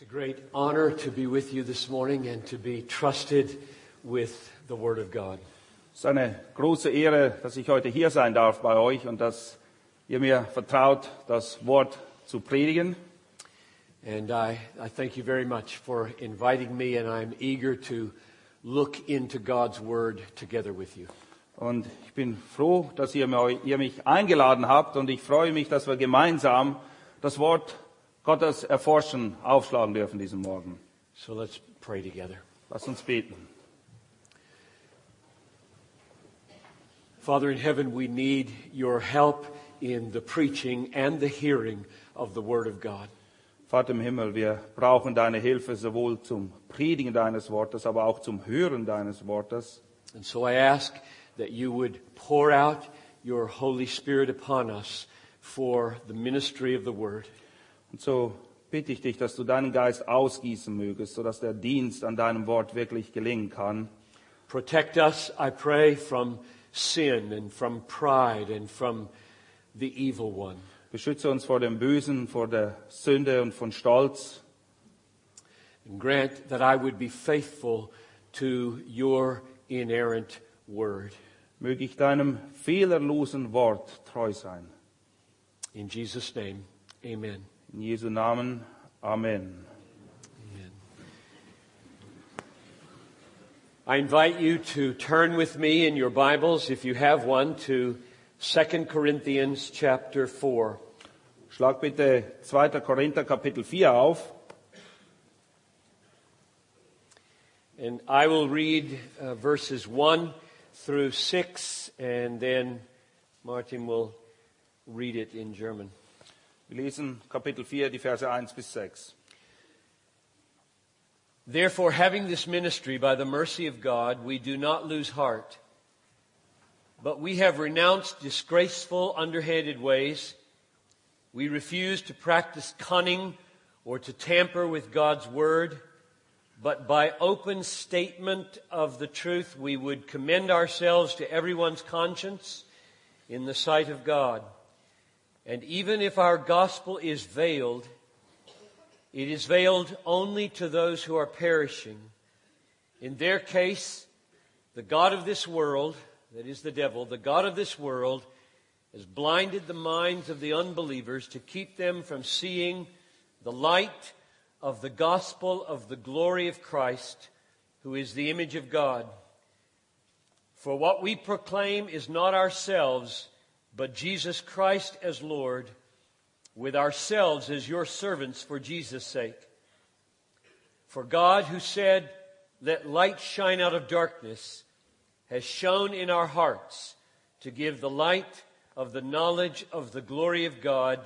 It's a great honor to be with you this morning and to be trusted with the Word of God. Es ist eine große Ehre, dass ich heute hier sein darf bei euch und dass ihr mir vertraut, das Wort zu predigen. And I, I thank you very much for inviting me, and I'm eager to look into God's Word together with you. Und ich bin froh, dass ihr, mir, ihr mich eingeladen habt und ich freue mich, dass wir gemeinsam das Wort Gottes erforschen, aufschlagen dürfen diesen Morgen. So let's pray together. Lasst uns beten. Father in heaven, we need your help in the preaching and the hearing of the Word of God. Vater im Himmel, wir brauchen deine Hilfe sowohl zum Predigen deines Wortes, aber auch zum Hören deines Wortes. And so I ask that you would pour out your Holy Spirit upon us for the ministry of the Word. Und so bitte ich dich, dass du deinen Geist ausgießen mögest, sodass der Dienst an deinem Wort wirklich gelingen kann. Protect us, I pray, from sin and from pride and from the evil one. Beschütze uns vor dem Bösen, vor der Sünde und von Stolz. And grant that I would be faithful to your inerrant word. Möge ich deinem fehlerlosen Wort treu sein. In Jesus' name, amen. In Jesu Namen. Amen. Amen. I invite you to turn with me in your Bibles, if you have one, to 2 Corinthians chapter 4. Schlag bitte 2. Korinther Kapitel 4 auf. And I will read uh, verses 1 through 6, and then Martin will read it in German. Wir lesen Kapitel 4, die Verse 1 bis 6. Therefore, having this ministry by the mercy of God, we do not lose heart. But we have renounced disgraceful, underhanded ways. We refuse to practice cunning or to tamper with God's word. But by open statement of the truth, we would commend ourselves to everyone's conscience in the sight of God. And even if our gospel is veiled, it is veiled only to those who are perishing. In their case, the God of this world, that is the devil, the God of this world, has blinded the minds of the unbelievers to keep them from seeing the light of the gospel of the glory of Christ, who is the image of God. For what we proclaim is not ourselves, but Jesus Christ as Lord, with ourselves as your servants for Jesus' sake. For God, who said, Let light shine out of darkness, has shone in our hearts to give the light of the knowledge of the glory of God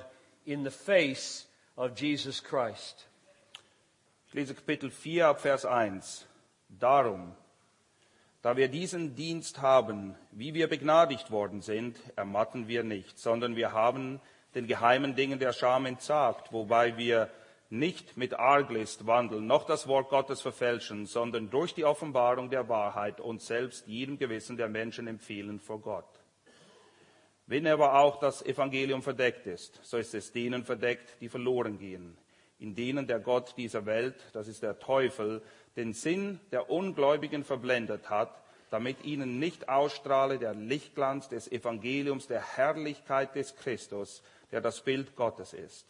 in the face of Jesus Christ. Ich lese Kapitel 4 ab Vers 1. Darum, da wir diesen Dienst haben, wie wir begnadigt worden sind, ermatten wir nicht, sondern wir haben den geheimen Dingen der Scham entsagt, wobei wir nicht mit Arglist wandeln, noch das Wort Gottes verfälschen, sondern durch die Offenbarung der Wahrheit uns selbst jedem Gewissen der Menschen empfehlen vor Gott. Wenn aber auch das Evangelium verdeckt ist, so ist es denen verdeckt, die verloren gehen, in denen der Gott dieser Welt, das ist der Teufel, den Sinn der Ungläubigen verblendet hat, damit ihnen nicht ausstrahle der Lichtglanz des Evangeliums der Herrlichkeit des Christus, der das Bild Gottes ist.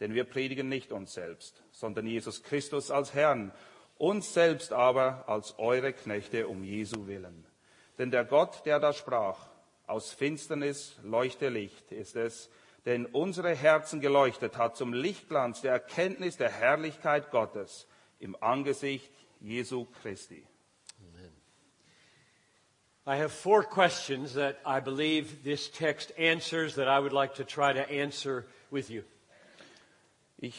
Denn wir predigen nicht uns selbst, sondern Jesus Christus als Herrn, uns selbst aber als eure Knechte um Jesu willen. Denn der Gott, der da sprach, aus Finsternis leuchte Licht, ist es, denn unsere Herzen geleuchtet hat zum Lichtglanz der Erkenntnis der Herrlichkeit Gottes im Angesicht Jesu Christi. I have four questions that I believe this text answers that I would like to try to answer with you. Ich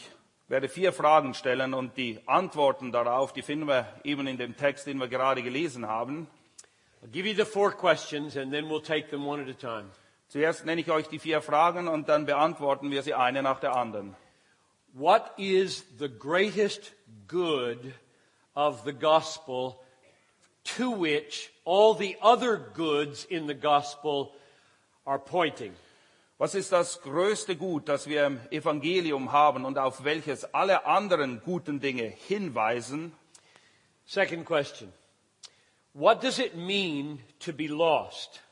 werde vier Fragen stellen und die Antworten darauf, die finden wir eben in dem Text, den wir gerade gelesen haben. I'll give you the four questions and then we'll take them one at a time. Zuerst nenne ich euch die vier Fragen und dann beantworten wir sie eine nach der anderen. What is the greatest good of the gospel to which all the other goods in the gospel are pointing? Was ist das größte Gut, das wir im Evangelium haben und auf welches alle anderen guten Dinge hinweisen? Second question. What does it mean to be lost?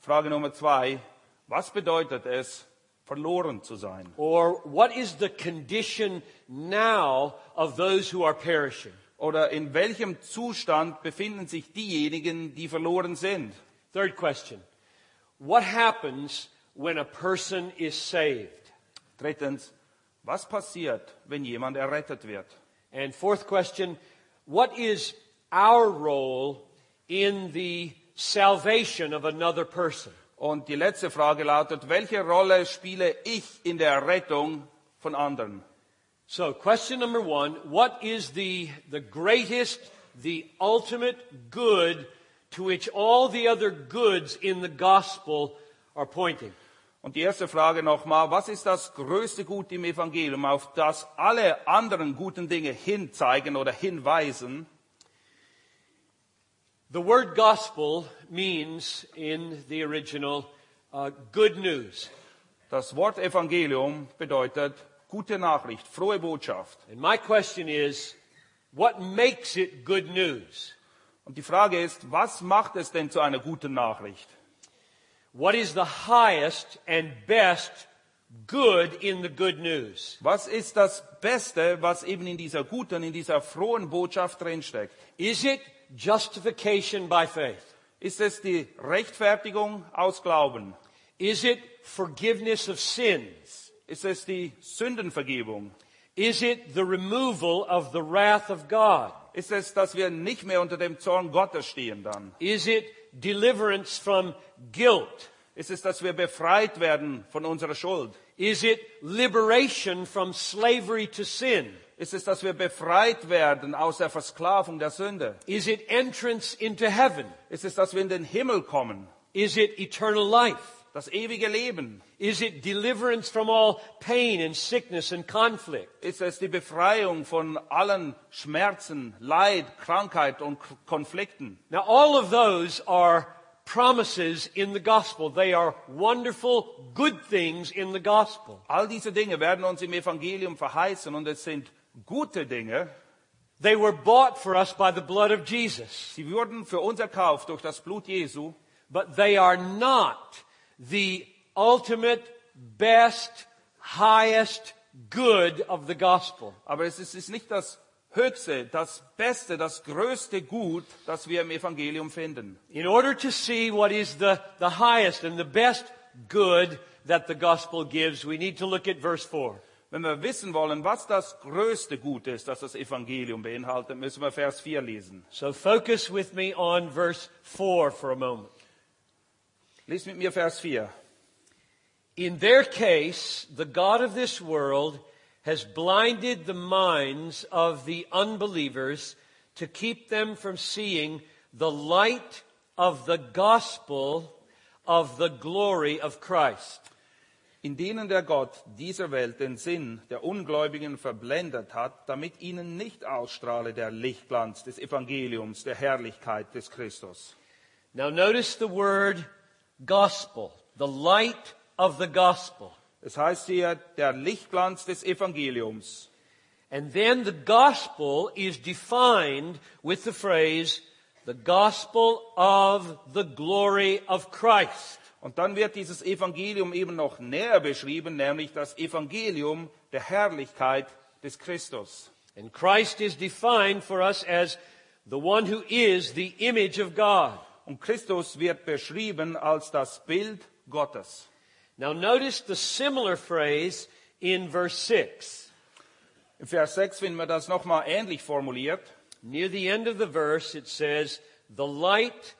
Frage Nummer zwei. Was bedeutet es, verloren zu sein? Or what is the condition now of those who are perishing? Oder in welchem Zustand befinden sich diejenigen, die verloren sind? Third question. What happens when a person is saved? Drittens, was passiert, wenn jemand errettet wird? And fourth question, what is our role in the salvation of another person? Und die letzte Frage lautet, welche Rolle spiele ich in der Rettung von anderen? So, question number one, what is the, the greatest, the ultimate good to which all the other goods in the gospel are pointing? Und die erste Frage nochmal, was ist das größte Gut im Evangelium, auf das alle anderen guten Dinge hinzeigen oder hinweisen? The word gospel means in the original uh, good news. Das Wort Evangelium bedeutet gute Nachricht, frohe Botschaft. And my question is, what makes it good news? Und die Frage ist, was macht es denn zu einer guten Nachricht? What is the highest and best good in the good news? Was ist das Beste, was eben in dieser guten, in dieser frohen Botschaft drinsteckt? Is it justification by faith? Ist es die Rechtfertigung aus Glauben? Is it forgiveness of sins? Ist es die Sündenvergebung? Is it the removal of the wrath of God? Ist es, dass wir nicht mehr unter dem Zorn Gottes stehen dann? Is it deliverance from guilt? Ist es, dass wir befreit werden von unserer Schuld? Is it liberation from slavery to sin? Ist es, dass wir befreit werden aus der Versklavung der Sünde? Is it entrance into heaven? Ist es, dass wir in den Himmel kommen? Is it eternal life? Das ewige Leben? Is it deliverance from all pain and sickness and conflict? Ist es die Befreiung von allen Schmerzen, Leid, Krankheit und Konflikten? Now, all of those are promises in the gospel. They are wonderful, good things in the gospel. All diese Dinge werden uns im Evangelium verheißen und es sind gute Dinge. They were bought for us by the blood of Jesus, Sie wurden für uns erkauft durch das Blut Jesu, but they are not the ultimate, best, highest good of the gospel. aber es ist, nicht das höchste, das beste, das größte Gut, das wir im Evangelium finden. In order to see what is the, the highest and the best good that the gospel gives, we need to look at verse 4. Wenn wir wissen wollen, was das größte Gut ist, das das Evangelium beinhaltet, müssen wir Vers 4 lesen. So focus with me on verse 4 for a moment. Lies mit mir Vers 4. In their case, the God of this world has blinded the minds of the unbelievers to keep them from seeing the light of the gospel of the glory of Christ. in denen der Gott dieser Welt den Sinn der Ungläubigen verblendet hat, damit ihnen nicht ausstrahle der Lichtglanz des Evangeliums, der Herrlichkeit des Christus. Now notice the word gospel, the light of the gospel. Es heißt hier der Lichtglanz des Evangeliums. And then the gospel is defined with the phrase, the gospel of the glory of Christ. Und dann wird dieses Evangelium eben noch näher beschrieben, nämlich das Evangelium der Herrlichkeit des Christus. And Christ is defined for us as the one who is the image of God. Und Christus wird beschrieben als das Bild Gottes. Now notice the similar phrase in verse 6. Im Vers 6 finden wir das nochmal ähnlich formuliert. Near the end of the verse it says, the light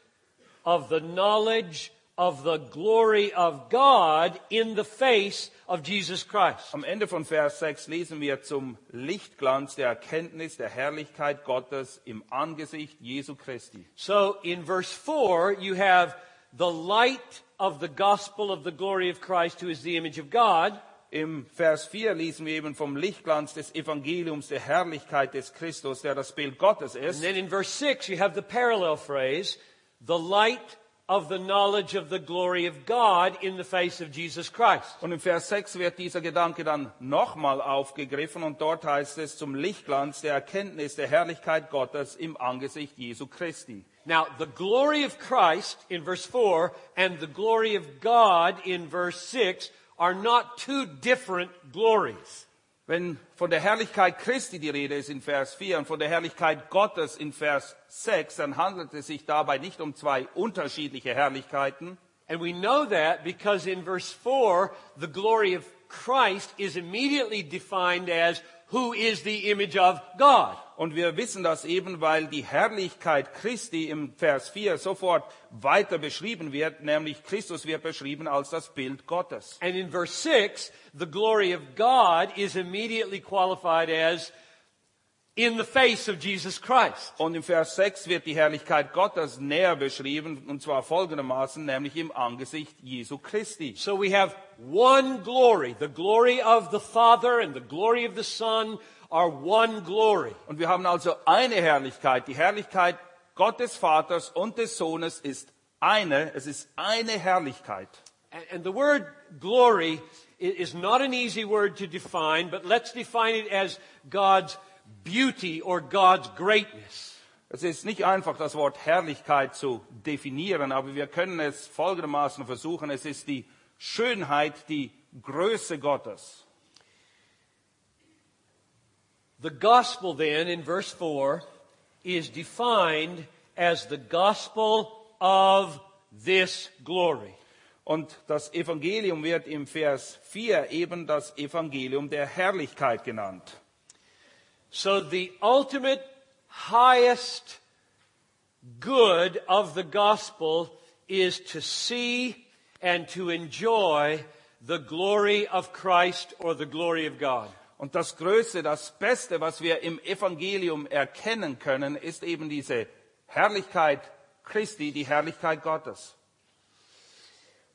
of the knowledge of the glory of God in the face of Jesus Christ. Am Ende von Vers 6 lesen wir zum Lichtglanz der Erkenntnis der Herrlichkeit Gottes im Angesicht Jesu Christi. So in verse 4, you have the light of the gospel of the glory of Christ, who is the image of God. Im Vers 4 lesen wir eben vom Lichtglanz des Evangeliums der Herrlichkeit des Christus, der das Bild Gottes And ist. then in verse 6, you have the parallel phrase, the light of the knowledge of the glory of God in the face of Jesus Christ. Und im Vers 6 wird dieser Gedanke dann nochmal aufgegriffen und dort heißt es zum Lichtglanz der Erkenntnis der Herrlichkeit Gottes im Angesicht Jesu Christi. Now, the glory of Christ in verse 4 and the glory of God in verse 6 are not two different glories. Wenn von der Herrlichkeit Christi die Rede ist in Vers 4 und von der Herrlichkeit Gottes in Vers 6, dann handelt es sich dabei nicht um zwei unterschiedliche Herrlichkeiten. And we know that because in verse 4, the glory of Christ is immediately defined as who is the image of God. Und wir wissen das eben, weil die Herrlichkeit Christi im Vers 4 sofort weiter beschrieben wird, nämlich Christus wird beschrieben als das Bild Gottes. And in verse 6, the glory of God is immediately qualified as in the face of Jesus Christ. Und im Vers 6 wird die Herrlichkeit Gottes näher beschrieben, und zwar folgendermaßen, nämlich im Angesicht Jesu Christi. So we have one glory. The glory of the Father and the glory of the Son are one glory. Und wir haben also eine Herrlichkeit. Die Herrlichkeit Gottes Vaters und des Sohnes ist eine. Es ist eine Herrlichkeit. And, and the word glory is not an easy word to define, but let's define it as God's beauty or God's greatness. Es ist nicht einfach, das Wort Herrlichkeit zu definieren, aber wir können es folgendermaßen versuchen. Es ist die Schönheit, die Größe Gottes. The gospel then in verse 4 is defined as the gospel of this glory. Und das Evangelium wird im Vers 4 eben das Evangelium der Herrlichkeit genannt. So the ultimate highest good of the gospel is to see and to enjoy the glory of Christ or the glory of God. Und das Größte, das Beste, was wir im Evangelium erkennen können, ist eben diese Herrlichkeit Christi, die Herrlichkeit Gottes.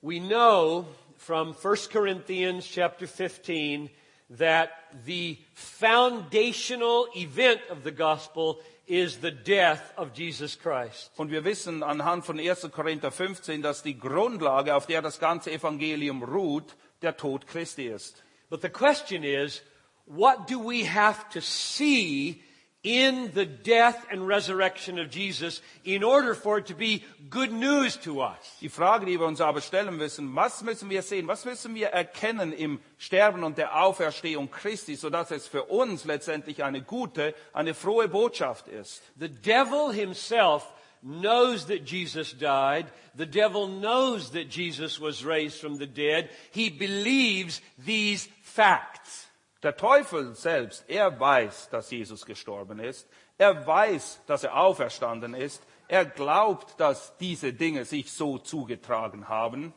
We know from 1 Corinthians chapter 15 that the foundational event of the gospel is the death of Jesus Christ. Und wir wissen anhand von 1. Korinther 15, dass die Grundlage, auf der das ganze Evangelium ruht, der Tod Christi ist. But the question is, what do we have to see in the death and resurrection of Jesus in order for it to be good news to us? Die Frage, die wir uns aber stellen müssen, was müssen wir sehen, was müssen wir erkennen im Sterben und der Auferstehung Christi, sodass es für uns letztendlich eine gute, eine frohe Botschaft ist. The devil himself knows that Jesus died. The devil knows that Jesus was raised from the dead. He believes these facts. Der Teufel selbst, er weiß, dass Jesus gestorben ist. Er weiß, dass er auferstanden ist. Er glaubt, dass diese Dinge sich so zugetragen haben.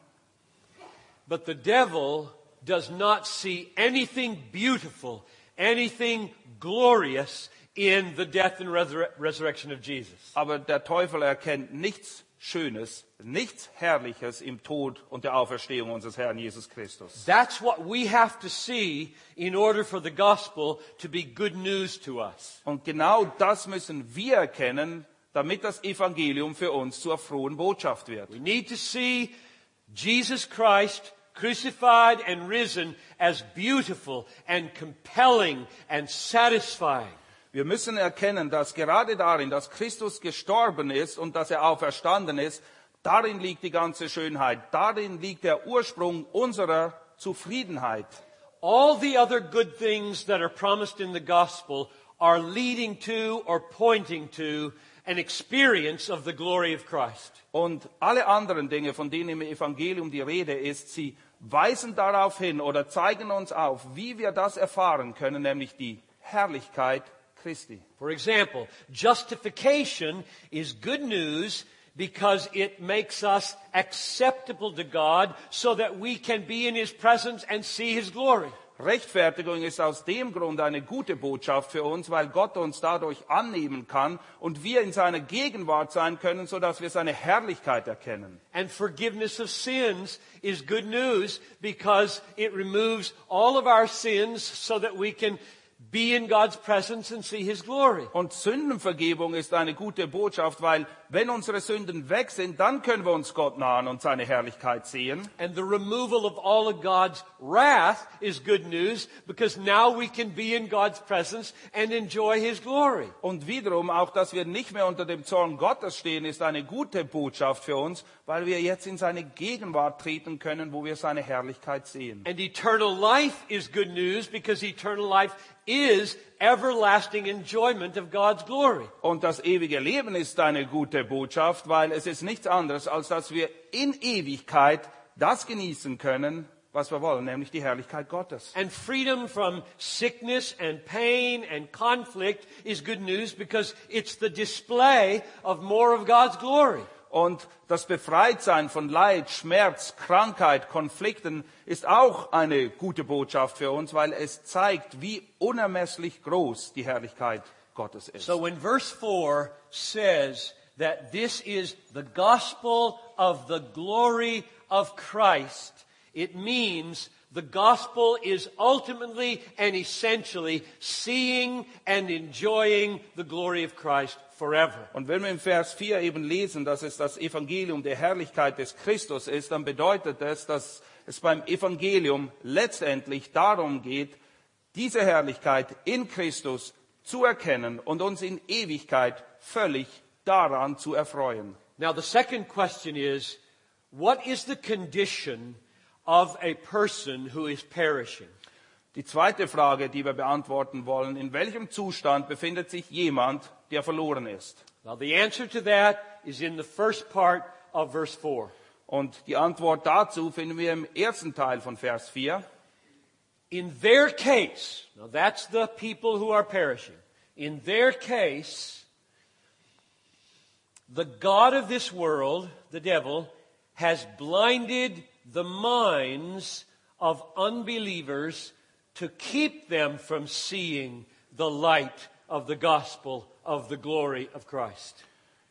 But the devil does not see anything beautiful, anything glorious in the death and resur- resurrection of Jesus. Aber der Teufel erkennt nichts Schönes, nichts Herrliches im Tod und der Auferstehung unseres Herrn Jesus Christus. That's what we have to see in order for the gospel to be good news to us. Und genau das müssen wir erkennen, damit das Evangelium für uns zur frohen Botschaft wird. We need to see Jesus Christ crucified and risen as beautiful and compelling and satisfying. Wir müssen erkennen, dass gerade darin, dass Christus gestorben ist und dass er auferstanden ist, darin liegt die ganze Schönheit, darin liegt der Ursprung unserer Zufriedenheit. All the other good things that are promised in the gospel are leading to or pointing to an experience of the glory of Christ. Und alle anderen Dinge, von denen im Evangelium die Rede ist, sie weisen darauf hin oder zeigen uns auf, wie wir das erfahren können, nämlich die Herrlichkeit Christi. For example, justification is good news because it makes us acceptable to God so that we can be in His presence and see His glory. Rechtfertigung ist aus dem Grund eine gute Botschaft für uns, weil Gott uns dadurch annehmen kann und wir in seiner Gegenwart sein können, so dass wir seine Herrlichkeit erkennen. And forgiveness of sins is good news because it removes all of our sins so that we can be in God's presence and see His glory. Und Sündenvergebung ist eine gute Botschaft, weil wenn unsere Sünden weg sind, dann können wir uns Gott nahen und seine Herrlichkeit sehen. And the removal of all of God's wrath is good news because now we can be in God's presence and enjoy His glory. Und wiederum auch, dass wir nicht mehr unter dem Zorn Gottes stehen, ist eine gute Botschaft für uns, weil wir jetzt in seine Gegenwart treten können, wo wir seine Herrlichkeit sehen. And eternal life is good news because eternal life is everlasting enjoyment of God's glory. Und das ewige Leben ist eine gute Botschaft, weil es ist nichts anderes, als dass wir in Ewigkeit das genießen können, was wir wollen, nämlich die Herrlichkeit Gottes. And freedom from sickness and pain and conflict is good news because it's the display of more of God's glory. Und das Befreitsein von Leid, Schmerz, Krankheit, Konflikten ist auch eine gute Botschaft für uns, weil es zeigt, wie unermesslich groß die Herrlichkeit Gottes ist. So when verse 4 says that this is the gospel of the glory of Christ, it means the gospel is ultimately and essentially seeing and enjoying the glory of Christ forever. Und wenn wir im Vers 4 eben lesen, dass es das Evangelium der Herrlichkeit des Christus ist, dann bedeutet es, dass es beim Evangelium letztendlich darum geht, diese Herrlichkeit in Christus zu erkennen und uns in Ewigkeit völlig daran zu erfreuen. Now the second question is, what is the condition of a person who is perishing? Die zweite Frage, die wir beantworten wollen, in welchem Zustand befindet sich jemand, der verloren ist? Well, the answer to that is in the first part of verse 4. Und die Antwort dazu finden wir im ersten Teil von Vers 4. In their case, now that's the people who are perishing. In their case, the God of this world, the devil, has blinded the minds of unbelievers to keep them from seeing the light of the gospel of the glory of Christ.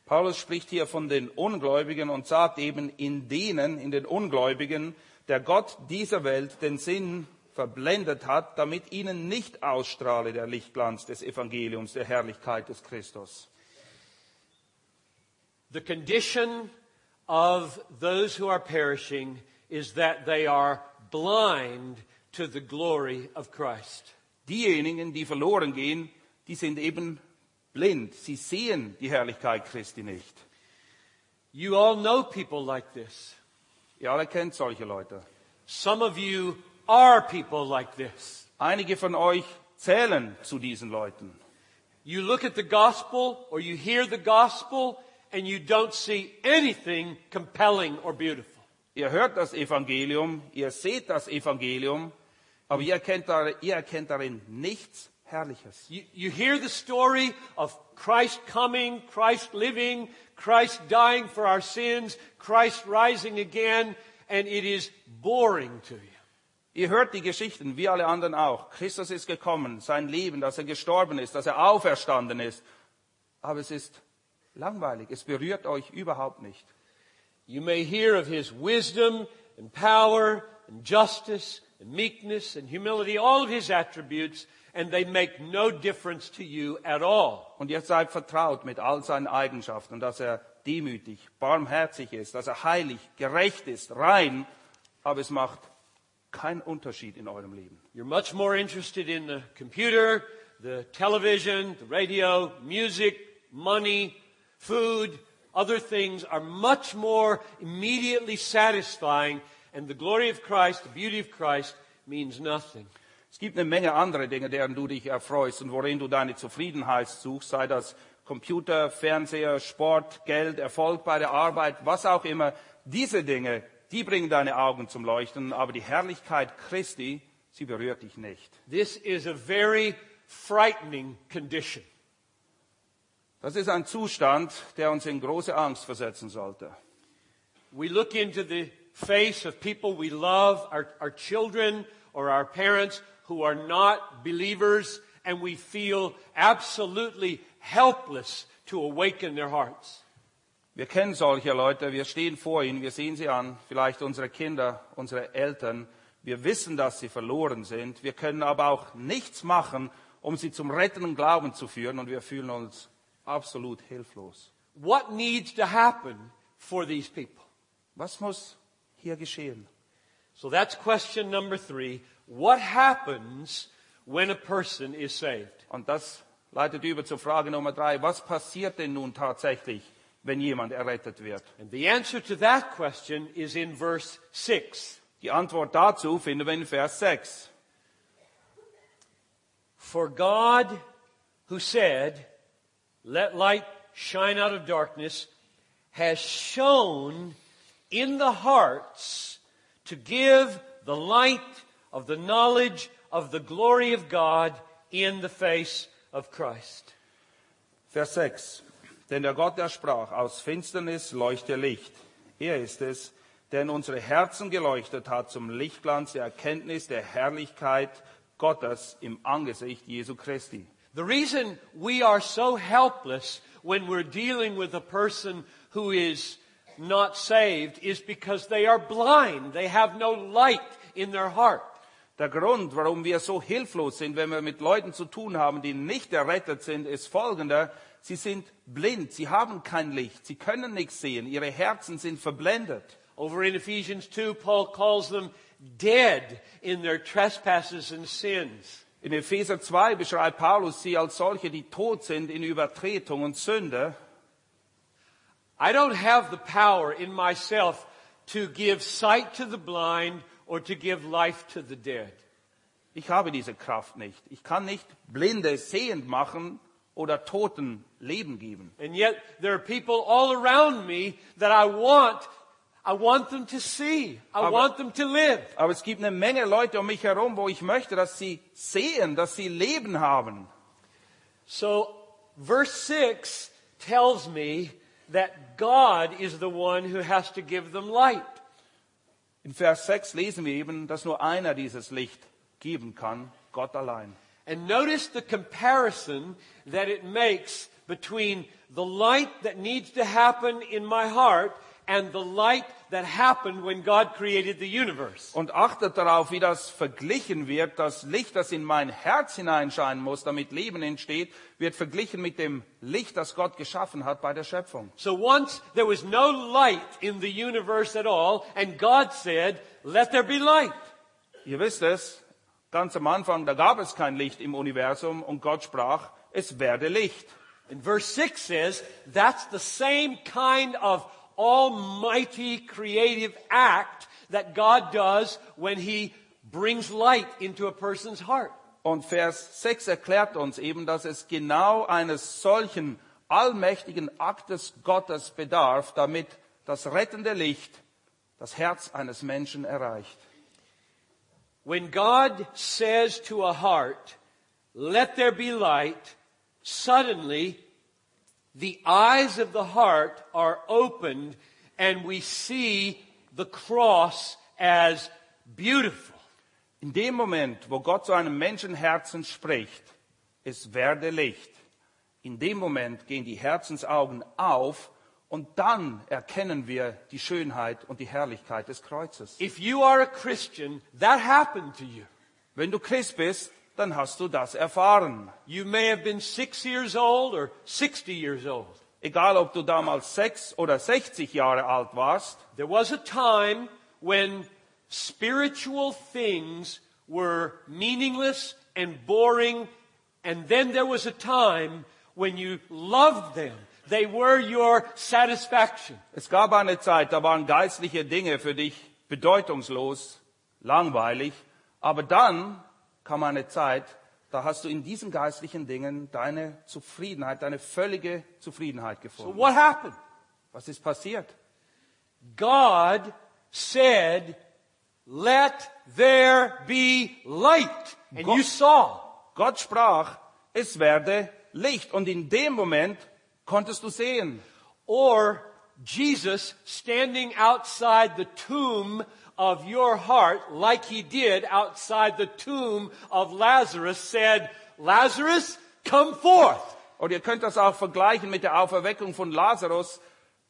Paulus spricht hier von den Ungläubigen und sagt eben in denen, in den Ungläubigen, der Gott dieser Welt den Sinn verblendet hat, damit ihnen nicht ausstrahle der Lichtglanz des Evangeliums, der Herrlichkeit des Christus. The condition of those who are perishing is that they are blind to the glory of Christ. Diejenigen, die verloren gehen, die sind eben blind. Sie sehen die Herrlichkeit Christi nicht. You all know people like this. Ihr alle kennt solche Leute. Some of you are people like this. Einige von euch zählen zu diesen Leuten. You look at the gospel or you hear the gospel and you don't see anything compelling or beautiful. Ihr hört das Evangelium, ihr seht das Evangelium, aber ihr erkennt, darin, ihr erkennt darin nichts Herrliches. You, you hear the story of Christ coming, Christ living, Christ dying for our sins, Christ rising again, and it is boring to you. Ihr hört die Geschichten, wie alle anderen auch. Christus ist gekommen, sein Leben, dass er gestorben ist, dass er auferstanden ist. Aber es ist langweilig, es berührt euch überhaupt nicht. You may hear of his wisdom and power and justice and meekness and humility, all of his attributes, and they make no difference to you at all. Und ihr seid vertraut mit all seinen Eigenschaften, dass er demütig, barmherzig ist, dass er heilig, gerecht ist, rein, aber es macht keinen Unterschied in eurem Leben. You're much more interested in the computer, the television, the radio, music, money, food, other things are much more immediately satisfying, and the glory of Christ, the beauty of Christ, means nothing. Es gibt eine Menge andere Dinge, deren du dich erfreust und worin du deine Zufriedenheit suchst, sei das Computer, Fernseher, Sport, Geld, Erfolg bei der Arbeit, was auch immer. Diese Dinge, die bringen deine Augen zum Leuchten, aber die Herrlichkeit Christi, sie berührt dich nicht. This is a very frightening condition. Das ist ein Zustand, der uns in große Angst versetzen sollte. We look into the face of people we love, our, our children or our parents who are not believers, and we feel absolutely helpless to awaken their hearts. Wir kennen solche Leute, wir stehen vor ihnen, wir sehen sie an, vielleicht unsere Kinder, unsere Eltern. Wir wissen, dass sie verloren sind. Wir können aber auch nichts machen, um sie zum rettenden Glauben zu führen und wir fühlen uns absolut hilflos. What needs to happen for these people? Was muss hier geschehen? So that's question number three. What happens when a person is saved? Und das leitet über zur Frage Nummer drei. Was passiert denn nun tatsächlich, wenn jemand errettet wird? And the answer to that question is in verse 6. Die Antwort dazu finden wir in Vers 6. For God, who said, Let light shine out of darkness, has shown in the hearts to give the light of the knowledge of the glory of God in the face of Christ. Vers 6. Denn der Gott, der sprach, aus Finsternis leuchte Licht. Er ist es, der in unsere Herzen geleuchtet hat zum Lichtglanz der Erkenntnis der Herrlichkeit Gottes im Angesicht Jesu Christi. The reason we are so helpless when we're dealing with a person who is not saved is because they are blind. They have no light in their heart. Der Grund, warum wir so hilflos sind, wenn wir mit Leuten zu tun haben, die nicht errettet sind, ist folgender. Sie sind blind, sie haben kein Licht, sie können nichts sehen, ihre Herzen sind verblendet. Over in Ephesians 2, Paul calls them dead in their trespasses and sins. In Epheser 2 beschreibt Paulus sie als solche, die tot sind in Übertretung und Sünde. I don't have the power in myself to give sight to the blind or to give life to the dead. Ich habe diese Kraft nicht. Ich kann nicht Blinde sehend machen oder Toten Leben geben. And yet there are people all around me that I want, I want them to see. I Aber- want them to live. Aber es gibt eine Menge Leute um mich herum, wo ich möchte, dass sie sehen, dass sie Leben haben. So verse 6 tells me that God is the one who has to give them light. In Vers 6 lesen wir eben, dass nur einer dieses Licht geben kann, Gott allein. And notice the comparison that it makes between the light that needs to happen in my heart and the light that happened when God created the universe. Und achtet darauf, wie das verglichen wird. Das Licht, das in mein Herz hineinscheinen muss, damit Leben entsteht, wird verglichen mit dem Licht, das Gott geschaffen hat bei der Schöpfung. So once there was no light in the universe at all, and God said, let there be light. Ihr wisst es, ganz am Anfang, da gab es kein Licht im Universum und Gott sprach, es werde Licht. And verse 6 says, that's the same kind of almighty creative act that God does when He brings light into a person's heart. Und Vers 6 erklärt uns eben, dass es genau eines solchen allmächtigen Aktes Gottes bedarf, damit das rettende Licht das Herz eines Menschen erreicht. When God says to a heart, let there be light, suddenly the eyes of the heart are opened and we see the cross as beautiful. In dem Moment, wo Gott zu einem Menschenherzen spricht, es werde Licht. In dem Moment gehen die Herzensaugen auf und dann erkennen wir die Schönheit und die Herrlichkeit des Kreuzes. If you are a Christian, that happened to you. Wenn du Christ bist, dann hast du das erfahren. You may have been six years old or 60 years old. Egal, ob du damals sechs oder 60 Jahre alt warst, There was a time when spiritual things were meaningless and boring, and then there was a time when you loved them. They were your satisfaction. es gab eine Zeit, da waren geistliche Dinge für dich bedeutungslos, langweilig, aber dann kam eine Zeit, da hast du in diesen geistlichen Dingen deine Zufriedenheit, deine völlige Zufriedenheit So gefunden. what happened? Was ist passiert? God said, let there be light. And God- you saw. Gott sprach, es werde Licht. Und in dem Moment konntest du sehen. Or Jesus standing outside the tomb of your heart, like he did outside the tomb of Lazarus, said, Lazarus, come forth. Und ihr könnt das auch vergleichen mit der Auferweckung von Lazarus.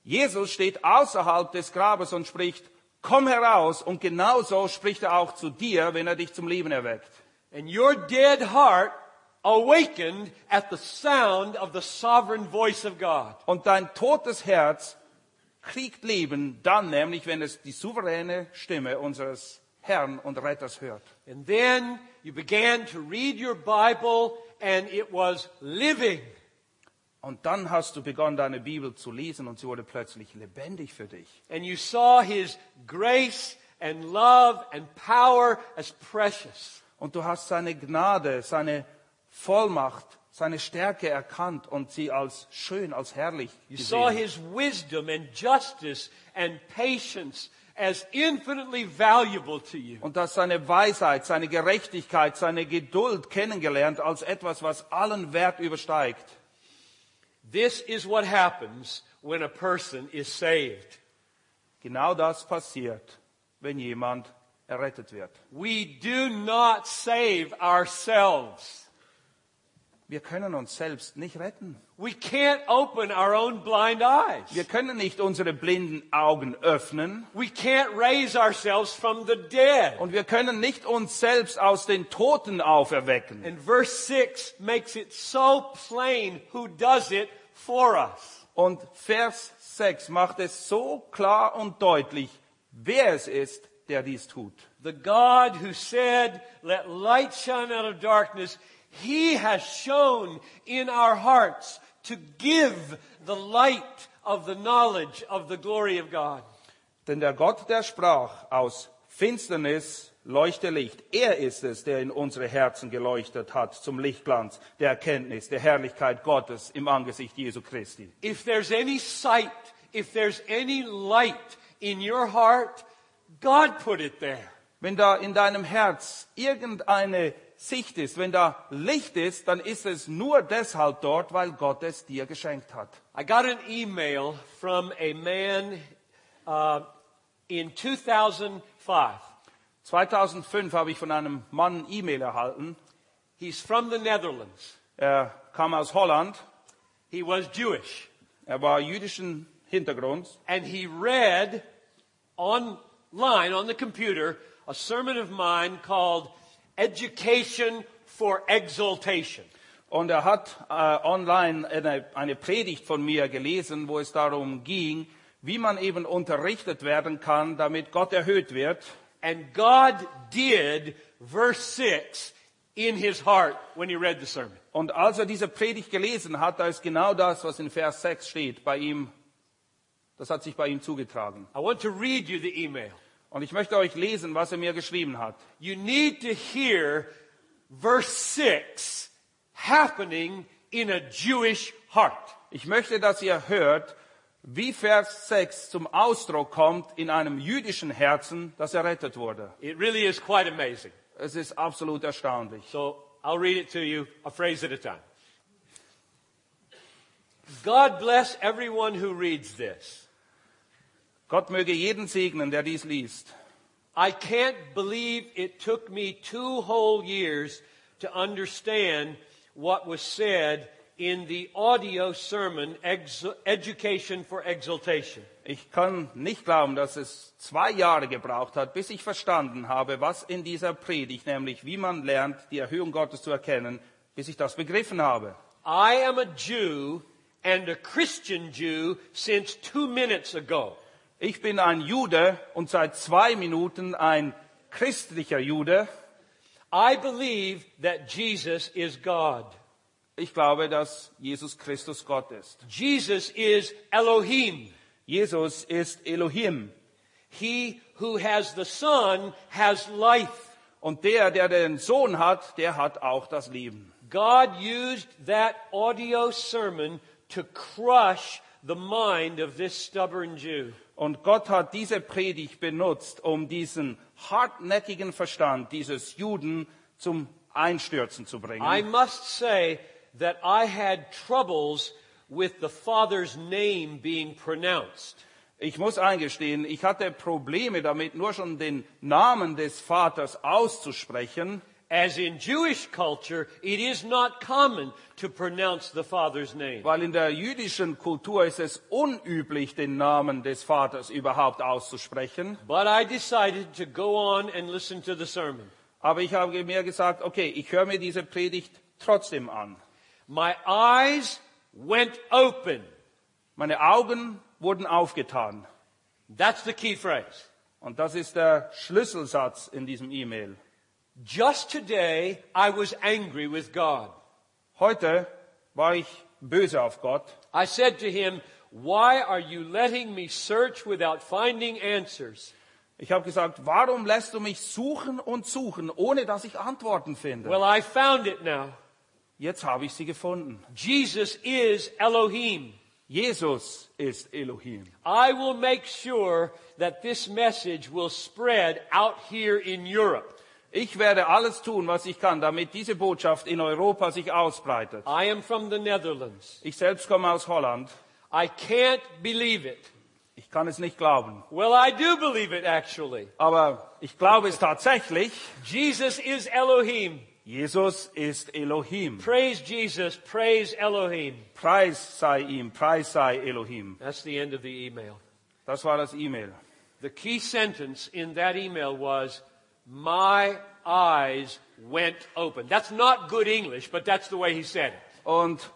Jesus steht außerhalb des Grabes und spricht, komm heraus. Und genauso spricht er auch zu dir, wenn er dich zum Leben erweckt. And your dead heart awakened at the sound of the sovereign voice of God. Und dein totes Herz kriegt Leben dann nämlich, wenn es die souveräne Stimme unseres Herrn und Retters hört. And then you began to read your Bible and it was living. Und dann hast du begonnen, deine Bibel zu lesen und sie wurde plötzlich lebendig für dich. And you saw His grace and love and power as precious. Und du hast seine Gnade, seine Vollmacht, seine Stärke erkannt und sie als schön, als herrlich You saw gesehen. His wisdom and justice and patience as infinitely valuable to you. Und hast seine Weisheit, seine Gerechtigkeit, seine Geduld kennengelernt als etwas, was allen Wert übersteigt. This is what happens when a person is saved. Genau das passiert, wenn jemand errettet wird. We do not save ourselves. Wir können uns selbst nicht retten. We can't open our own blind eyes. Wir können nicht unsere blinden Augen öffnen We can't raise ourselves from the dead. und wir können nicht uns selbst aus den Toten auferwecken. And verse 6 makes it so plain who does it for us. Und Vers 6 macht es so klar und deutlich, wer es ist, der dies tut. The God who said, let light shine out of darkness, He has shown in our hearts to give the light of the knowledge of the glory of God. Denn der Gott, der sprach, aus Finsternis leuchte Licht. Er ist es, der in unsere Herzen geleuchtet hat zum Lichtglanz der Erkenntnis, der Herrlichkeit Gottes im Angesicht Jesu Christi. If there's any sight, if there's any light in your heart, God put it there. Wenn da in deinem Herz irgendeine Sicht ist, wenn da Licht ist, dann ist es nur deshalb dort, weil Gott es dir geschenkt hat. I got an email from a man uh, in 2005. 2005 habe ich von einem Mann E-Mail erhalten. He's from the Netherlands. Er kam aus Holland. He was Jewish. Er war jüdischen Hintergrunds And he read online on the computer a sermon of mine called Education for Exaltation. und er hat äh, online eine, eine Predigt von mir gelesen, wo es darum ging, wie man eben unterrichtet werden kann, damit Gott erhöht wird. And God did verse 6 in his heart when he read the sermon. Und als er diese Predigt gelesen hat, da ist genau das, was in Vers 6 steht, bei ihm, das hat sich bei ihm zugetragen. I want to read you the email. Und ich möchte euch lesen, was er mir geschrieben hat. You need to hear verse 6 happening in a Jewish heart. Ich möchte, dass ihr hört, wie Vers 6 zum Ausdruck kommt in einem jüdischen Herzen, das errettet wurde. It really is quite amazing. Es ist absolut erstaunlich. So I'll read it to you a phrase at a time. God bless everyone who reads this. Gott möge jeden segnen, der dies liest. I can't believe it took me two whole years to understand what was said in the audio sermon, Education for Exaltation. Ich kann nicht glauben, dass es zwei Jahre gebraucht hat, bis ich verstanden habe, was in dieser Predigt, nämlich wie man lernt, die Erhöhung Gottes zu erkennen, bis ich das begriffen habe. I am a Jew and a Christian Jew since two minutes ago. Ich bin ein Jude und seit zwei Minuten ein christlicher Jude. I believe that Jesus is God. Ich glaube, dass Jesus Christus Gott ist. Jesus is Elohim. Jesus ist Elohim. He who has the Son has life. Und der, der den Sohn hat, der hat auch das Leben. God used that audio sermon to crush the mind of this stubborn Jew. Und Gott hat diese Predigt benutzt, um diesen hartnäckigen Verstand dieses Juden zum Einstürzen zu bringen. I must say that I had troubles with the Father's name being pronounced. Ich muss eingestehen, ich hatte Probleme damit, nur schon den Namen des Vaters auszusprechen, As in Jewish culture, it is not common to pronounce the Father's name. weil in der jüdischen Kultur ist es unüblich, den Namen des Vaters überhaupt auszusprechen. But I decided to go on and listen to the sermon. Aber ich habe mir gesagt, okay, ich höre mir diese Predigt trotzdem an. My eyes went open. Meine Augen wurden aufgetan. That's the key phrase. Und das ist der Schlüsselsatz in diesem E-Mail. Just today, I was angry with God. Heute war ich böse auf Gott. I said to him, Why are you letting me search without finding answers? Ich habe gesagt, warum lässt du mich suchen und suchen, ohne dass ich Antworten finde? Well, I found it now. Jetzt habe ich sie gefunden. Jesus is Elohim. Jesus ist Elohim. I will make sure that this message will spread out here in Europe. Ich werde alles tun, was ich kann, damit diese Botschaft in Europa sich ausbreitet. I am from the Netherlands. Ich selbst komme aus Holland. I can't believe it. Ich kann es nicht glauben. Well, I do believe it actually. Aber ich glaube es tatsächlich. Jesus is Elohim. Jesus ist Elohim. Praise Jesus. Praise Elohim. Preis sei ihm, Preis sei Elohim. That's the end of the email. Das war das E-Mail. The key sentence in that email was, My eyes went open. That's not good English, but that's the way he said it. Und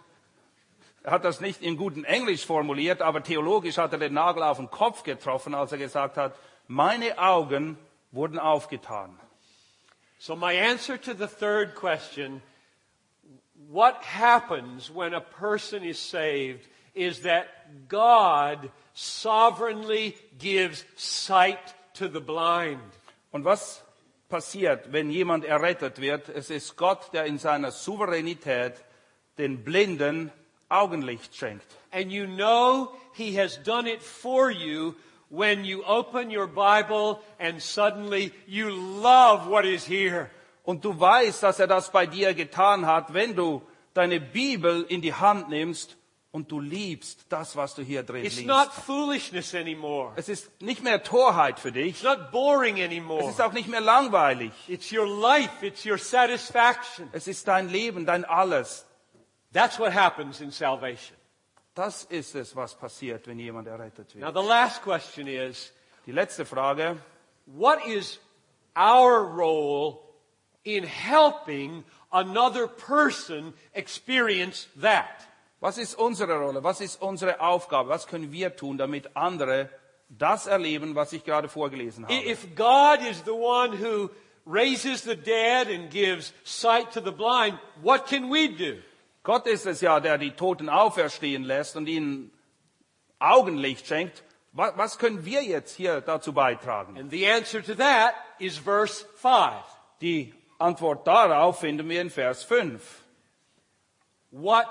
er hat das nicht in gutem Englisch formuliert, aber theologisch hat er den Nagel auf den Kopf getroffen, als er gesagt hat, meine Augen wurden aufgetan. So my answer to the third question, what happens when a person is saved, is that God sovereignly gives sight to the blind. Und was passiert, wenn jemand errettet wird? Es ist Gott, der in seiner Souveränität den Blinden Augenlicht schenkt. And you know He has done it for you when you open your Bible and suddenly you love what is here. Und du weißt, dass er das bei dir getan hat, wenn du deine Bibel in die Hand nimmst und du liebst das, was du hier drin It's liest. not foolishness anymore. Es ist nicht mehr Torheit für dich. It's not boring Es anymore. ist auch nicht mehr langweilig. It's your life. It's your satisfaction. Es ist dein Leben, dein Alles. That's what happens in salvation. Das ist es, was passiert, wenn jemand errettet Now, wird. the last question is Die letzte Frage. what is our role in helping another person experience that? Was ist unsere Rolle? Was ist unsere Aufgabe? Was können wir tun, damit andere das erleben, was ich gerade vorgelesen habe? If God is the one who raises the dead and gives sight to the blind, what can we do? Gott ist es ja, der die Toten auferstehen lässt und ihnen Augenlicht schenkt. Was, was können wir jetzt hier dazu beitragen? And the answer to that is verse 5. Die Antwort darauf finden wir in Vers 5. What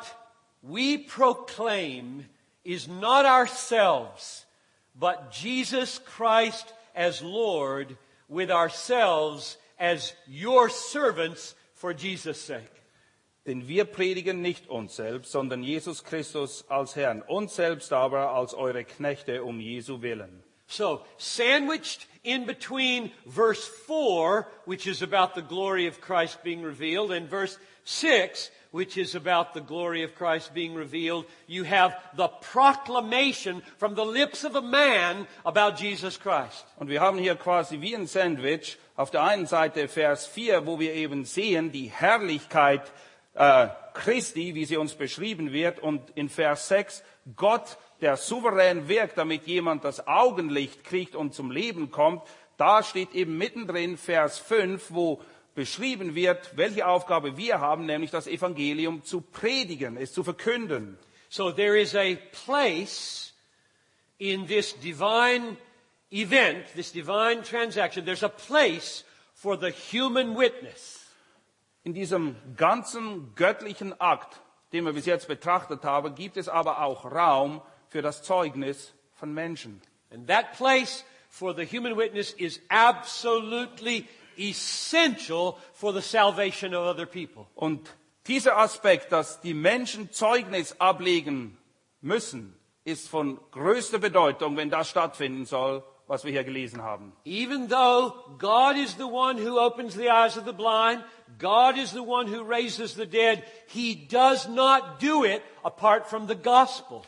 we proclaim is not ourselves, but Jesus Christ as Lord, with ourselves as your servants for Jesus' sake. Denn wir predigen nicht uns selbst, sondern Jesus Christus als Herrn, uns selbst aber als eure Knechte um Jesu willen. So, sandwiched in between verse 4, which is about the glory of Christ being revealed, and verse 6, which is about the glory of Christ being revealed, you have the proclamation from the lips of a man about Jesus Christ. Und wir haben hier quasi wie ein Sandwich auf der einen Seite Vers 4, wo wir eben sehen die Herrlichkeit äh, Christi, wie sie uns beschrieben wird, und in Vers 6 Gott, der souverän wirkt, damit jemand das Augenlicht kriegt und zum Leben kommt. Da steht eben mittendrin Vers 5, wo beschrieben wird, welche Aufgabe wir haben, nämlich das Evangelium zu predigen, es zu verkünden. So there is a place in this divine event, this divine transaction, there's a place for the human witness. In diesem ganzen göttlichen Akt, den wir bis jetzt betrachtet haben, gibt es aber auch Raum für das Zeugnis von Menschen. And that place for the human witness is absolutely essential for the salvation of other people. Und dieser Aspekt, dass die Menschen Zeugnis ablegen müssen, ist von größter Bedeutung, wenn das stattfinden soll, was wir hier gelesen haben. Even though God is the one who opens the eyes of the blind, God is the one who raises the dead, He does not do it apart from the gospel.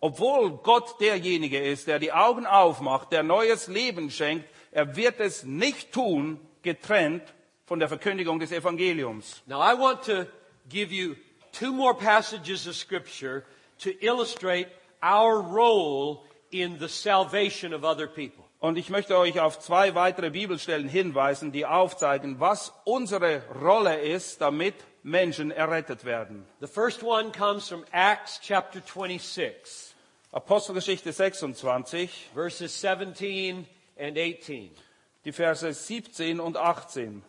Obwohl Gott derjenige ist, der die Augen aufmacht, der neues Leben schenkt, er wird es nicht tun, getrennt von der Verkündigung des Evangeliums. Now I want to give you two more passages of Scripture to illustrate our role in the salvation of other people. Und ich möchte euch auf zwei weitere Bibelstellen hinweisen, die aufzeigen, was unsere Rolle ist, damit Menschen errettet werden. The first one comes from Acts chapter 26, Apostelgeschichte 26, verses 17 and 18. die Verse 17 und 18.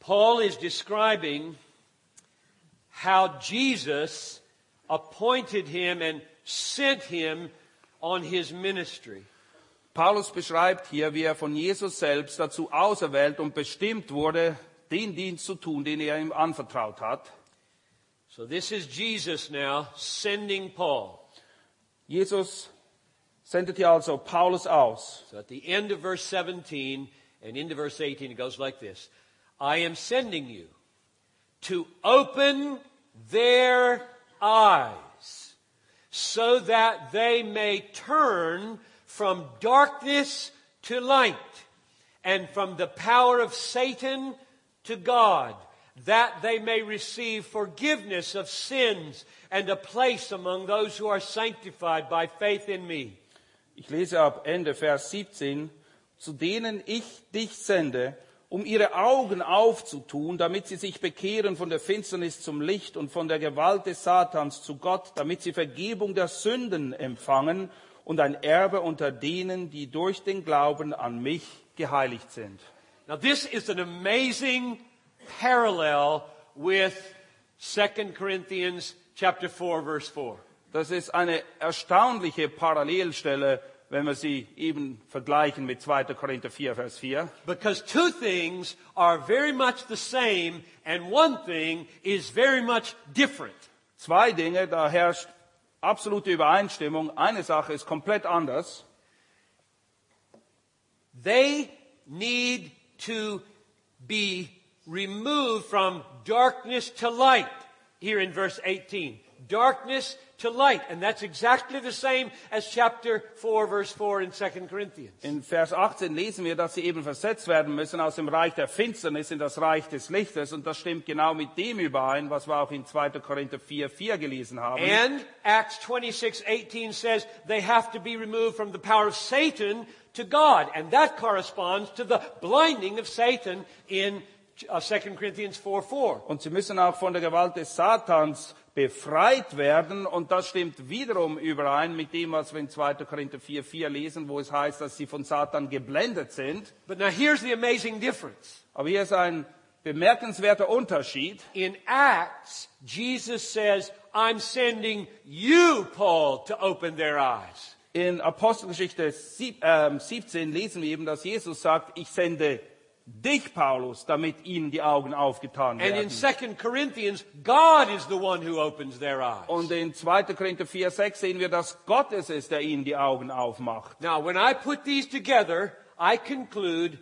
Paul is describing how Jesus appointed him and sent him on his ministry. Paulus beschreibt hier, wie er von Jesus selbst dazu auserwählt und bestimmt wurde, den Dienst zu tun, den er ihm anvertraut hat. So this is Jesus now sending Paul. Jesus sendet hier also Paulus aus. So at the end of verse 17 and into verse 18, it goes like this I am sending you to open their eyes so that they may turn from darkness to light and from the power of Satan to God, that they may receive forgiveness of sins and a place among those who are sanctified by faith in me. Ich lese ab Ende Vers 17, zu denen ich dich sende, um ihre Augen aufzutun, damit sie sich bekehren von der Finsternis zum Licht und von der Gewalt des Satans zu Gott, damit sie Vergebung der Sünden empfangen und ein Erbe unter denen, die durch den Glauben an mich geheiligt sind. Now this is an amazing parallel with 2 Corinthians chapter 4 verse 4. Das ist eine erstaunliche Parallelstelle, wenn wir sie eben vergleichen mit 2. Korinther 4, Vers 4. Because two things are very much the same and one thing is very much different. Zwei Dinge, da herrscht absolute Übereinstimmung. Eine Sache ist komplett anders. They need to be removed from darkness to light here in verse 18. Darkness to light. And that's exactly the same as chapter 4 verse 4 in 2 Corinthians. In Vers 18 lesen wir, dass sie eben versetzt werden müssen aus dem Reich der Finsternis in das Reich des Lichtes. Und das stimmt genau mit dem überein, was wir auch in 2. Korinther 4, 4 gelesen haben. And Acts 26:18 says they have to be removed from the power of Satan to God, and that corresponds to the blinding of Satan in uh, 2 Corinthians 4:4. Und sie müssen auch von der Gewalt des Satans befreit werden. Und das stimmt wiederum überein mit dem, was wir in 2. Korinther 4, 4 lesen, wo es heißt, dass sie von Satan geblendet sind. But now here's the amazing difference. Aber hier ist ein bemerkenswerter Unterschied. In Acts, Jesus says, "I'm sending you, Paul, to open their eyes." In Apostelgeschichte sieb- ähm, 17 lesen wir eben, dass Jesus sagt, ich sende dich, Paulus, damit ihnen die Augen aufgetan And in werden. 2 Corinthians, God is the one who opens their eyes. Und in 2. Korinther 4, 6 sehen wir, dass Gott es ist, der ihnen die Augen aufmacht. Now, when I put these together, I conclude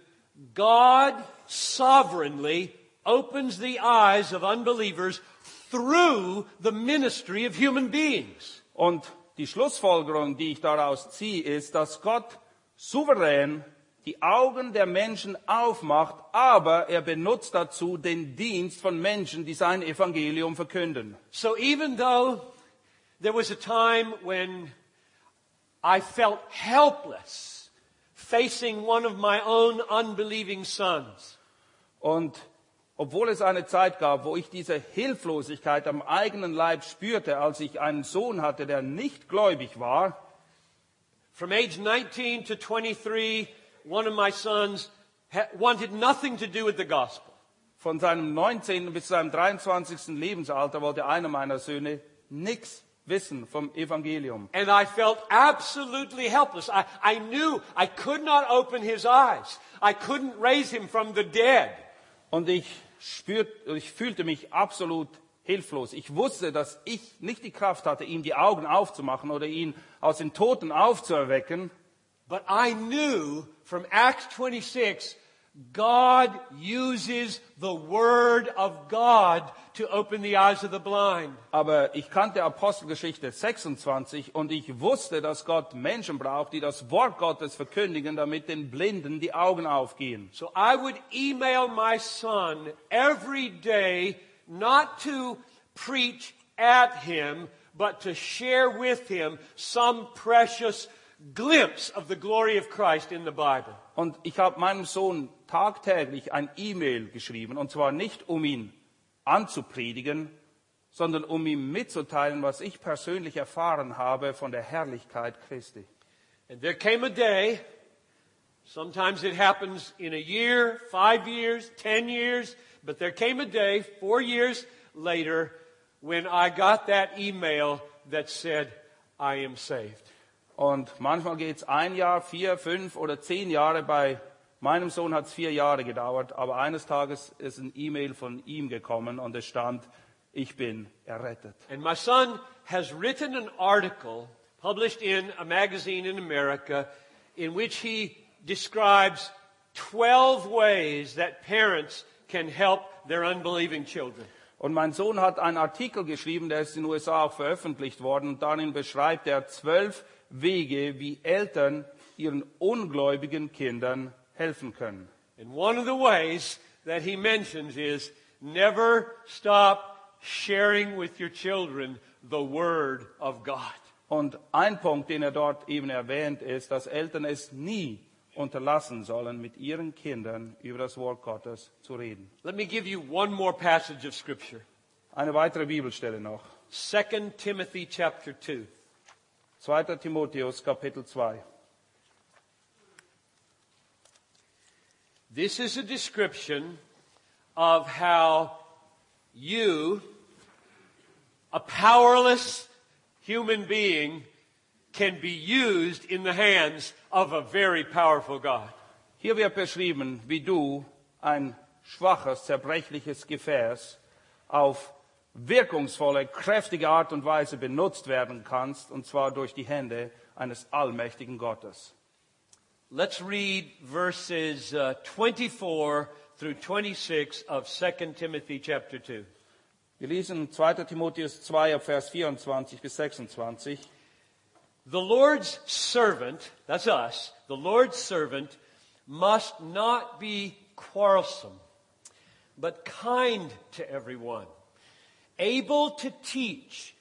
God sovereignly opens the eyes of unbelievers through the ministry of human beings. Und die Schlussfolgerung, die ich daraus ziehe, ist, dass Gott souverän die Augen der Menschen aufmacht, aber er benutzt dazu den Dienst von Menschen, die sein Evangelium verkünden. So even though there was a time when I felt helpless facing one of my own unbelieving sons, Und obwohl es eine Zeit gab, wo ich diese Hilflosigkeit am eigenen Leib spürte, als ich einen Sohn hatte, der nicht gläubig war, from age 19 to 23, one of my sons wanted nothing to do with the gospel. von seinem 19. bis seinem 23. Lebensalter wollte einer meiner Söhne nichts wissen vom Evangelium. And I felt absolutely helpless. I, I knew I could not open his eyes. I couldn't raise him from the dead. Und ich, spürt, ich fühlte mich absolut hilflos. Ich wusste, dass ich nicht die Kraft hatte, ihm die Augen aufzumachen oder ihn aus den Toten aufzuerwecken. But I knew from Acts 26, God uses the Word of God to open the eyes of the blind. Aber ich kannte Apostelgeschichte 26 und ich wusste, dass Gott Menschen braucht, die das Wort Gottes verkündigen, damit den Blinden die Augen aufgehen. So I would email my son every day not to preach at him, but to share with him some precious glimpse of the glory of Christ in the Bible. Und ich habe meinem Sohn tagtäglich ein E-Mail geschrieben, und zwar nicht um ihn anzupredigen, sondern um ihm mitzuteilen, was ich persönlich erfahren habe von der Herrlichkeit Christi. And there came a day, sometimes it happens in a year, five years, ten years, but there came a day, four years later, when I got that email that said, I am saved. Und manchmal geht es ein Jahr, vier, fünf oder zehn Jahre. Bei meinem Sohn hat es vier Jahre gedauert, aber eines Tages ist ein E-Mail von ihm gekommen und es stand, ich bin errettet. And my son has written an article published in a magazine in America in which he describes 12 ways that parents can help their unbelieving children. Und mein Sohn hat einen Artikel geschrieben, der ist in den USA auch veröffentlicht worden. Und darin beschreibt er zwölf Wege, wie Eltern ihren ungläubigen Kindern helfen können. And one of the ways that he mentions is never stop sharing with your children the Word of God. Und ein Punkt, den er dort eben erwähnt, ist, dass Eltern es nie unterlassen sollen, mit ihren Kindern über das Wort Gottes zu reden. Let me give you one more passage of Scripture. Eine weitere Bibelstelle noch. 2 Timothy chapter 2. 2. Timotheus Kapitel 2. This is a description of how you, a powerless human being, can be used in the hands of a very powerful God. Hier wird beschrieben, wie du ein schwaches, zerbrechliches Gefäß auf wirkungsvolle, kräftige Art und Weise benutzt werden kannst, und zwar durch die Hände eines allmächtigen Gottes. Let's read verses uh, 24 through 26 of 2 Timothy chapter 2. Wir lesen 2. Timotheus 2 ab Vers 24 bis 26. The Lord's servant, that's us, the Lord's servant must not be quarrelsome, but kind to everyone, able to teach,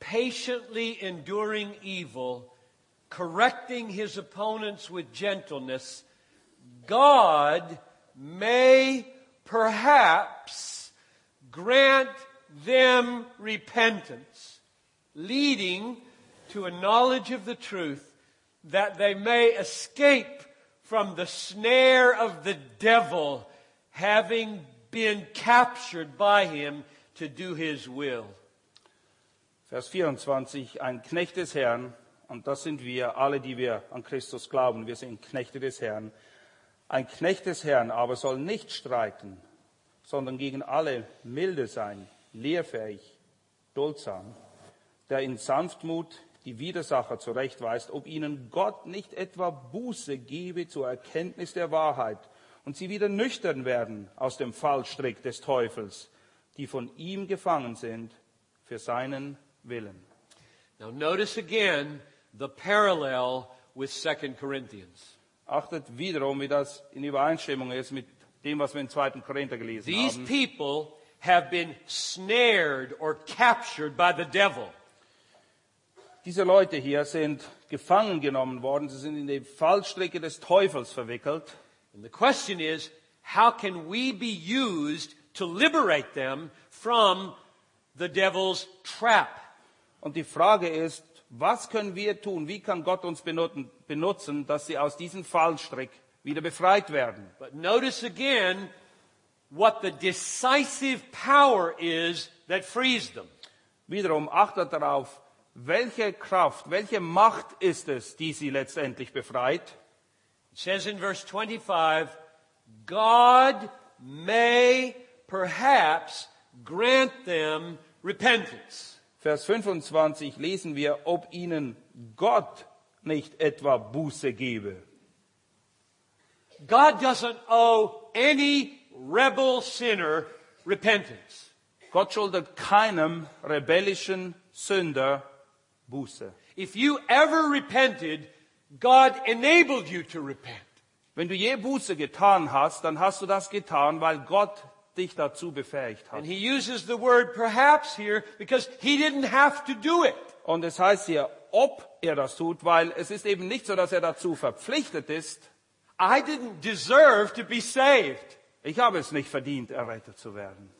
patiently enduring evil, correcting his opponents with gentleness. God may perhaps grant them repentance, leading to a knowledge of the truth, that they may escape from the snare of the devil, having been captured by him to do his will. Vers 24, ein Knecht des Herrn, und das sind wir, alle, die wir an Christus glauben, wir sind Knechte des Herrn. Ein Knecht des Herrn aber soll nicht streiten, sondern gegen alle milde sein, lehrfähig, duldsam, der in Sanftmut die Widersacher zurechtweist, ob ihnen Gott nicht etwa Buße gebe zur Erkenntnis der Wahrheit und sie wieder nüchtern werden aus dem Fallstrick des Teufels, die von ihm gefangen sind für seinen Willen. Now notice again the parallel with 2 Corinthians. Achtet wiederum, wie das in Übereinstimmung ist mit dem, was wir in 2. Korinther gelesen These haben. people have been snared or captured by the devil. Diese Leute hier sind gefangen genommen worden, sie sind in die Fallstricke des Teufels verwickelt. And the question is, how can we be used to liberate them from the devil's trap? Und die Frage ist, was können wir tun? Wie kann Gott uns benutzen, dass sie aus diesem Fallstrick wieder befreit werden? But notice again what the decisive power is that frees them. Wiederum achtet darauf, welche Kraft, welche Macht ist es, die sie letztendlich befreit? It says in verse 25, God may perhaps grant them repentance. Vers 25 lesen wir, ob ihnen Gott nicht etwa Buße gebe. God doesn't owe any rebel sinner repentance. Gott schuldet keinem rebellischen Sünder Buße. If you ever repented, God enabled you to repent. Wenn du je Buße getan hast, dann hast du das getan, weil Gott dich dazu befähigt hat. And he uses the word perhaps here because he didn't have to do it. Und es heißt hier, ob er das tut, weil es ist eben nicht so, dass er dazu verpflichtet ist. I didn't deserve to be saved. Ich habe es nicht verdient, errettet zu werden.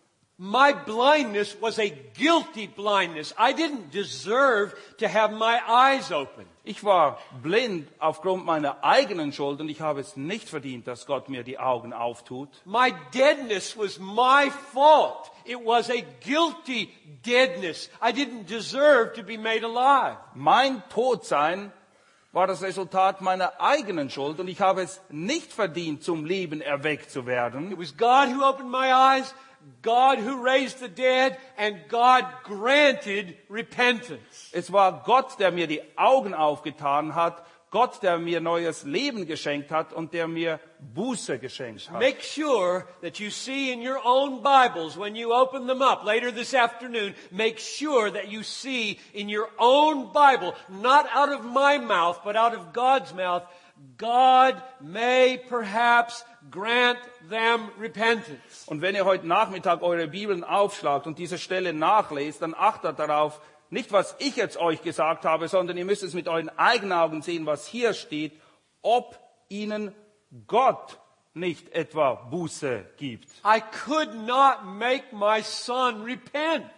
My blindness was a guilty blindness. I didn't deserve to have my eyes open. Ich war blind aufgrund meiner eigenen Schuld und ich habe es nicht verdient, dass Gott mir die Augen auftut. My deadness was my fault. It was a guilty deadness. I didn't deserve to be made alive. Mein Todsein war das Resultat meiner eigenen Schuld und ich habe es nicht verdient, zum Leben erweckt zu werden. It was God who opened my eyes, God who raised the dead, and God granted repentance. Es war Gott, der mir die Augen aufgetan hat, Gott, der mir neues Leben geschenkt hat und der mir Buße geschenkt hat. Make sure that you see in your own Bibles when you open them up later this afternoon, make sure that you see in your own Bible, not out of my mouth, but out of God's mouth, God may perhaps grant them repentance. Und wenn ihr heute Nachmittag eure Bibeln aufschlagt und diese Stelle nachlest, dann achtet darauf, nicht was ich jetzt euch gesagt habe, sondern ihr müsst es mit euren eigenen Augen sehen, was hier steht, ob ihnen Gott nicht etwa Buße gibt. I could not make my son repent.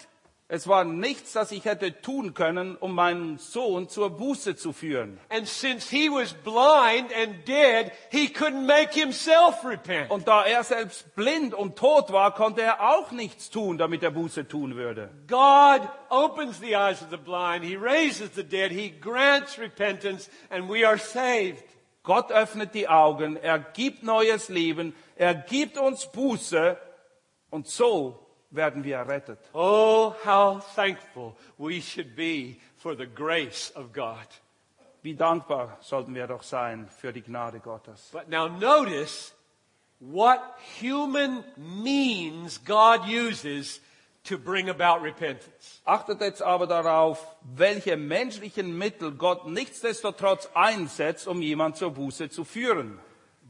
Es war nichts, das ich hätte tun können, um meinen Sohn zur Buße zu führen. And since he was blind and dead, he couldn't make himself repent. Und da er selbst blind und tot war, konnte er auch nichts tun, damit er Buße tun würde. God opens the eyes of the blind. He raises the dead. He grants repentance and we are saved. Gott öffnet die Augen, er gibt neues Leben, er gibt uns Buße und so werden wir errettet. Oh, how thankful we should be for the grace of God. Wie dankbar sollten wir doch sein für die Gnade Gottes. But now notice what human means God uses to bring about repentance. Achtet jetzt aber darauf, welche menschlichen Mittel Gott nichtsdestotrotz einsetzt, um jemand zur Buße zu führen.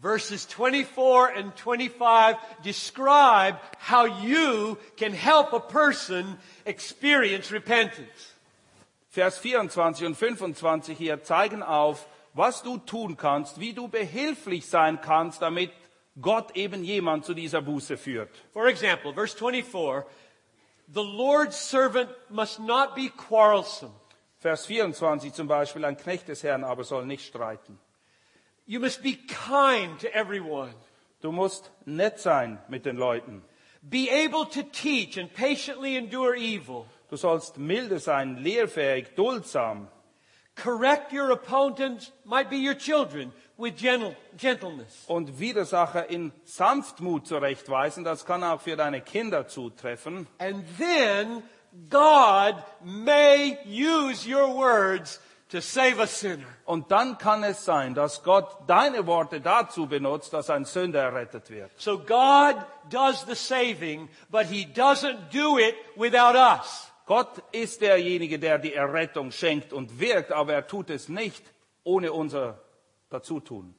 Verses 24 and 25 describe how you can help a person experience repentance. Vers 24 und 25 hier zeigen auf, was du tun kannst, wie du behilflich sein kannst, damit Gott eben jemand zu dieser Buße führt. For example, verse 24, the Lord's servant must not be quarrelsome. Vers 24 zum Beispiel, ein Knecht des Herrn aber soll nicht streiten. You must be kind to everyone. Du musst nett sein mit den Leuten. Be able to teach and patiently endure evil. Du sollst milde sein, lehrfähig, duldsam. Correct your opponents, might be your children, with gentle, gentleness. Und Widersacher in Sanftmut zurechtweisen, das kann auch für deine Kinder zutreffen. And then God may use your words to save a sinner. Und dann kann es sein, dass Gott deine Worte dazu benutzt, dass ein Sünder errettet wird. So God does the saving, but He doesn't do it without us. Gott ist derjenige, der die Errettung schenkt und wirkt, aber er tut es nicht ohne unser Dazutun.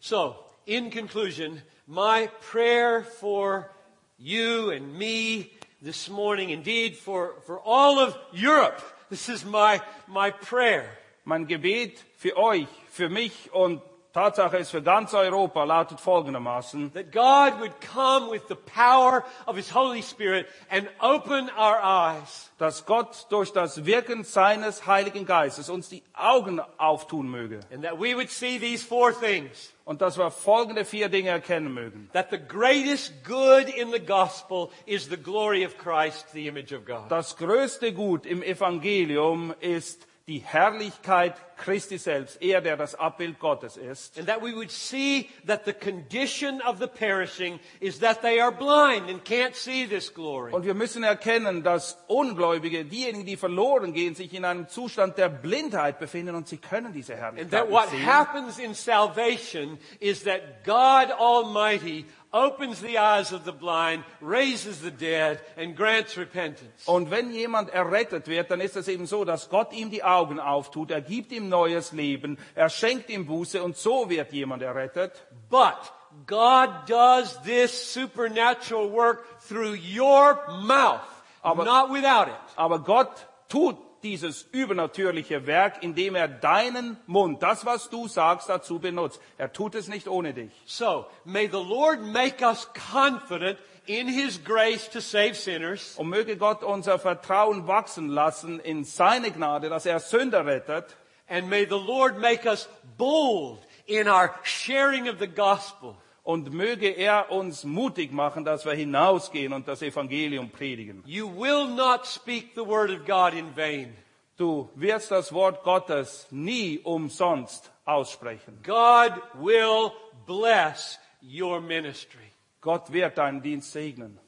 So, in conclusion, my prayer for you and me this morning, indeed for, for all of Europe, this is my, my prayer. Mein Gebet für euch, für mich und Tatsache ist für ganz Europa lautet folgendermaßen, That God would come with the power of His Holy Spirit and open our eyes dass Gott durch das Wirken seines Heiligen Geistes uns die Augen auftun möge and that we would see these four things. und dass wir folgende vier Dinge erkennen mögen. That the greatest good in the gospel is the glory of Christ, the image of God. Das größte Gut im Evangelium ist die Herrlichkeit Christi selbst, er, der das Abbild Gottes ist. And that we would see that the condition of the perishing is that they are blind and can't see this glory. Und wir müssen erkennen, dass Ungläubige, diejenigen, die verloren gehen, sich in einem Zustand der Blindheit befinden und sie können diese And Herrlichkeit that nicht what sehen. happens in salvation is that God Almighty opens the eyes of the blind, raises the dead, and grants repentance. Und wenn jemand errettet wird, dann ist es eben so, dass Gott ihm die Augen auftut, er gibt ihm neues Leben, er schenkt ihm Buße und so wird jemand errettet. But God does this supernatural work through your mouth, Aber- not without it. Aber Gott tut dieses übernatürliche Werk, indem er deinen Mund, das was du sagst, dazu benutzt. Er tut es nicht ohne dich. So, may the Lord make us confident in His grace to save sinners. Und möge Gott unser Vertrauen wachsen lassen in seine Gnade, dass er Sünder rettet. And may the Lord make us bold in our sharing of the gospel. Und möge er uns mutig machen, dass wir hinausgehen und das Evangelium predigen. You will not speak the word of God in vain. Du wirst das Wort Gottes nie umsonst aussprechen. God will bless your ministry. Gott wird deinen Dienst segnen.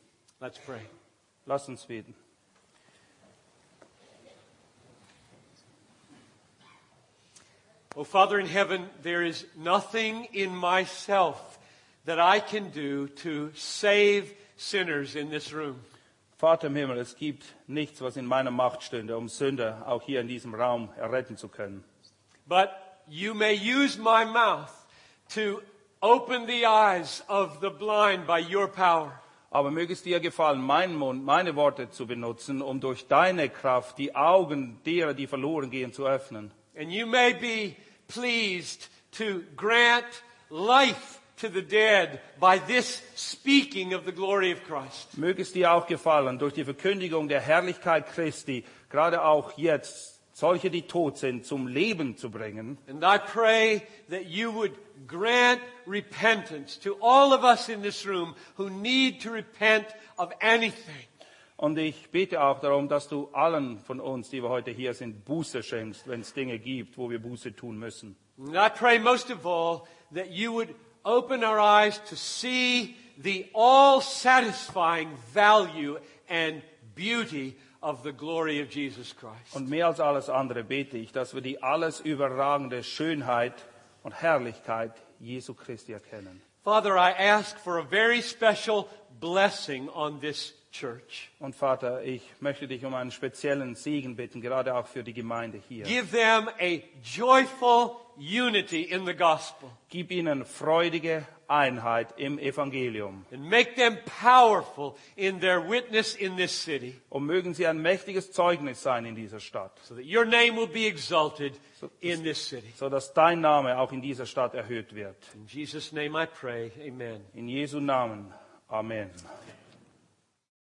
Let's pray. Lass uns beten. Oh, Father in heaven, there is nothing in myself that I can do to save sinners in this room. Vater im Himmel, es gibt nichts, was in meiner Macht stünde, um Sünder auch hier in diesem Raum erretten zu können. But you may use my mouth to open the eyes of the blind by your power. Aber möge es dir gefallen, meinen Mund, meine Worte zu benutzen, um durch deine Kraft die Augen derer, die verloren gehen, zu öffnen. And you may be pleased to grant life to the dead by this speaking of the glory of Christ. Möge es dir auch gefallen, durch die Verkündigung der Herrlichkeit Christi, gerade auch jetzt, solche, die tot sind, zum Leben zu bringen. And I pray that you would grant repentance to all of us in this room who need to repent of anything. Und ich bete auch darum, dass du allen von uns, die wir heute hier sind, Buße schenkst, wenn es Dinge gibt, wo wir Buße tun müssen. And I pray most of all that you would open our eyes to see the all satisfying value and beauty of the glory of Jesus Christ. Und mehr als alles andere bete ich, dass wir die alles überragende Schönheit und Herrlichkeit Jesu Christi erkennen. Father, I ask for a very special blessing on this church. Und Vater, ich möchte dich um einen speziellen Segen bitten, gerade auch für die Gemeinde hier. Give them a joyful unity in the gospel Gib ihnen freudige Einheit im Evangelium. and make them powerful in their witness in this city Und mögen sie ein mächtiges Zeugnis sein in dieser Stadt, so that your name will be exalted in this city. so dass dein Name auch in dieser Stadt erhöht wird. In Jesus' name I pray. Amen. In Jesu Namen. Amen.